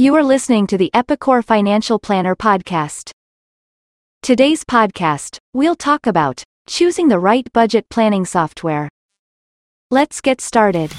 You are listening to the Epicor Financial Planner podcast. Today's podcast, we'll talk about choosing the right budget planning software. Let's get started.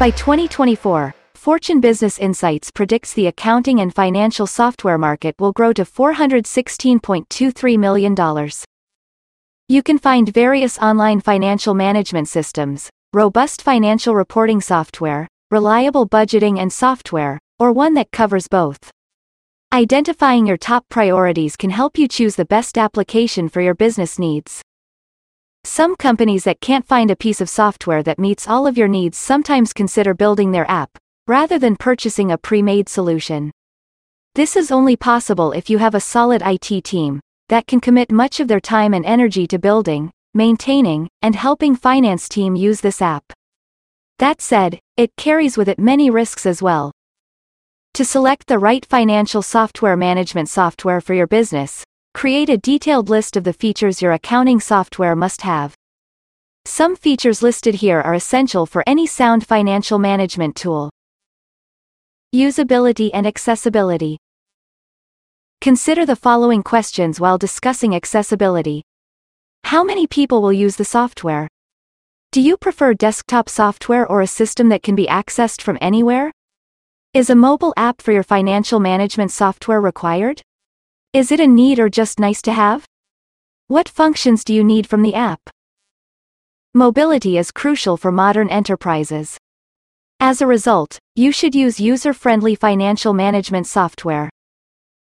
By 2024, Fortune Business Insights predicts the accounting and financial software market will grow to $416.23 million. You can find various online financial management systems, robust financial reporting software, reliable budgeting and software, or one that covers both. Identifying your top priorities can help you choose the best application for your business needs. Some companies that can't find a piece of software that meets all of your needs sometimes consider building their app, rather than purchasing a pre-made solution. This is only possible if you have a solid IT team, that can commit much of their time and energy to building, maintaining, and helping finance team use this app. That said, it carries with it many risks as well. To select the right financial software management software for your business, Create a detailed list of the features your accounting software must have. Some features listed here are essential for any sound financial management tool. Usability and accessibility. Consider the following questions while discussing accessibility. How many people will use the software? Do you prefer desktop software or a system that can be accessed from anywhere? Is a mobile app for your financial management software required? Is it a need or just nice to have? What functions do you need from the app? Mobility is crucial for modern enterprises. As a result, you should use user-friendly financial management software.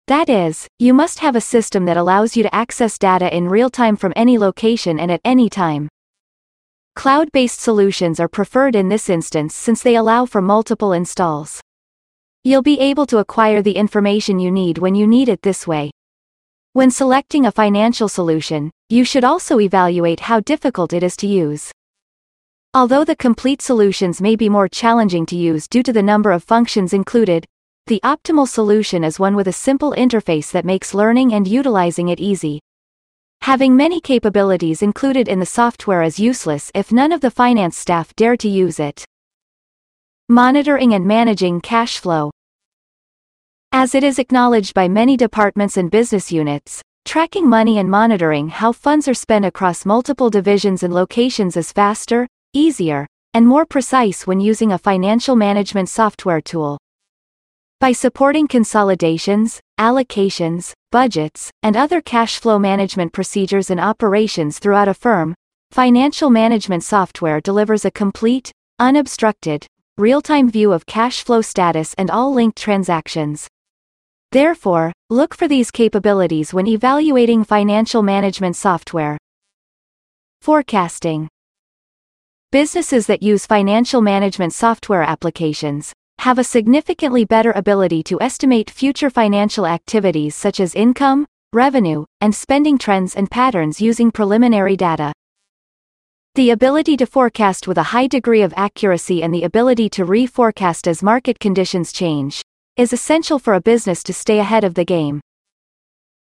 That is, you must have a system that allows you to access data in real time from any location and at any time. Cloud-based solutions are preferred in this instance since they allow for multiple installs. You'll be able to acquire the information you need when you need it this way. When selecting a financial solution, you should also evaluate how difficult it is to use. Although the complete solutions may be more challenging to use due to the number of functions included, the optimal solution is one with a simple interface that makes learning and utilizing it easy. Having many capabilities included in the software is useless if none of the finance staff dare to use it. Monitoring and managing cash flow. As it is acknowledged by many departments and business units, tracking money and monitoring how funds are spent across multiple divisions and locations is faster, easier, and more precise when using a financial management software tool. By supporting consolidations, allocations, budgets, and other cash flow management procedures and operations throughout a firm, financial management software delivers a complete, unobstructed, real-time view of cash flow status and all linked transactions. Therefore, look for these capabilities when evaluating financial management software. Forecasting. Businesses that use financial management software applications have a significantly better ability to estimate future financial activities such as income, revenue, and spending trends and patterns using preliminary data. The ability to forecast with a high degree of accuracy and the ability to re-forecast as market conditions change is essential for a business to stay ahead of the game.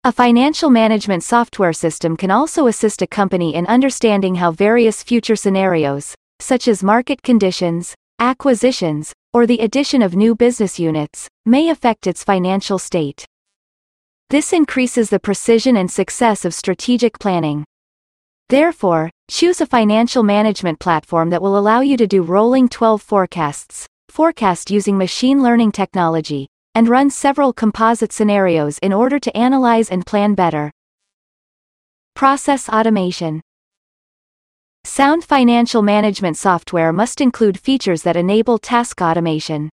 A financial management software system can also assist a company in understanding how various future scenarios, such as market conditions, acquisitions, or the addition of new business units, may affect its financial state. This increases the precision and success of strategic planning. Therefore, choose a financial management platform that will allow you to do rolling 12 forecasts, forecast using machine learning technology, and run several composite scenarios in order to analyze and plan better. Process automation. Sound financial management software must include features that enable task automation.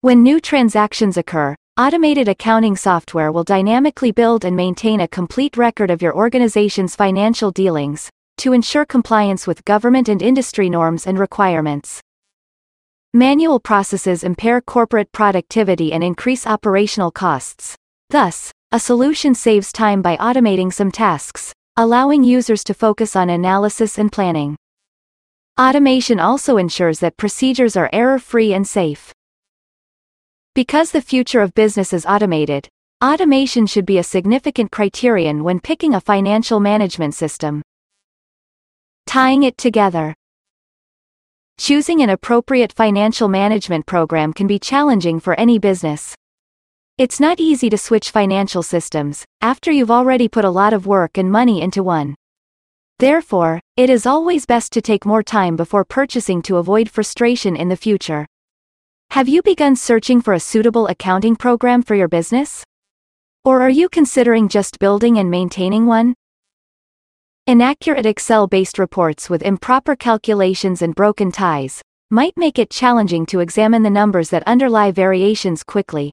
When new transactions occur, Automated accounting software will dynamically build and maintain a complete record of your organization's financial dealings, to ensure compliance with government and industry norms and requirements. Manual processes impair corporate productivity and increase operational costs. Thus, a solution saves time by automating some tasks, allowing users to focus on analysis and planning. Automation also ensures that procedures are error-free and safe. Because the future of business is automated, automation should be a significant criterion when picking a financial management system. Tying it together. Choosing an appropriate financial management program can be challenging for any business. It's not easy to switch financial systems, after you've already put a lot of work and money into one. Therefore, it is always best to take more time before purchasing to avoid frustration in the future. Have you begun searching for a suitable accounting program for your business? Or are you considering just building and maintaining one? Inaccurate Excel based reports with improper calculations and broken ties might make it challenging to examine the numbers that underlie variations quickly.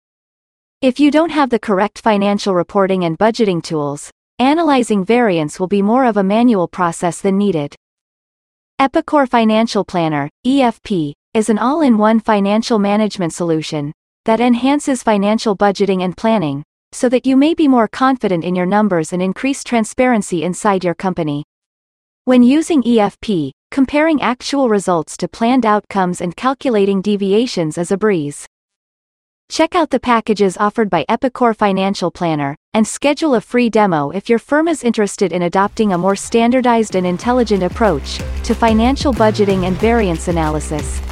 If you don't have the correct financial reporting and budgeting tools, analyzing variance will be more of a manual process than needed. Epicor Financial Planner, EFP, is an all-in-one financial management solution that enhances financial budgeting and planning, so that you may be more confident in your numbers and increase transparency inside your company. When using EFP, comparing actual results to planned outcomes and calculating deviations is a breeze. Check out the packages offered by Epicor Financial Planner, and schedule a free demo if your firm is interested in adopting a more standardized and intelligent approach to financial budgeting and variance analysis.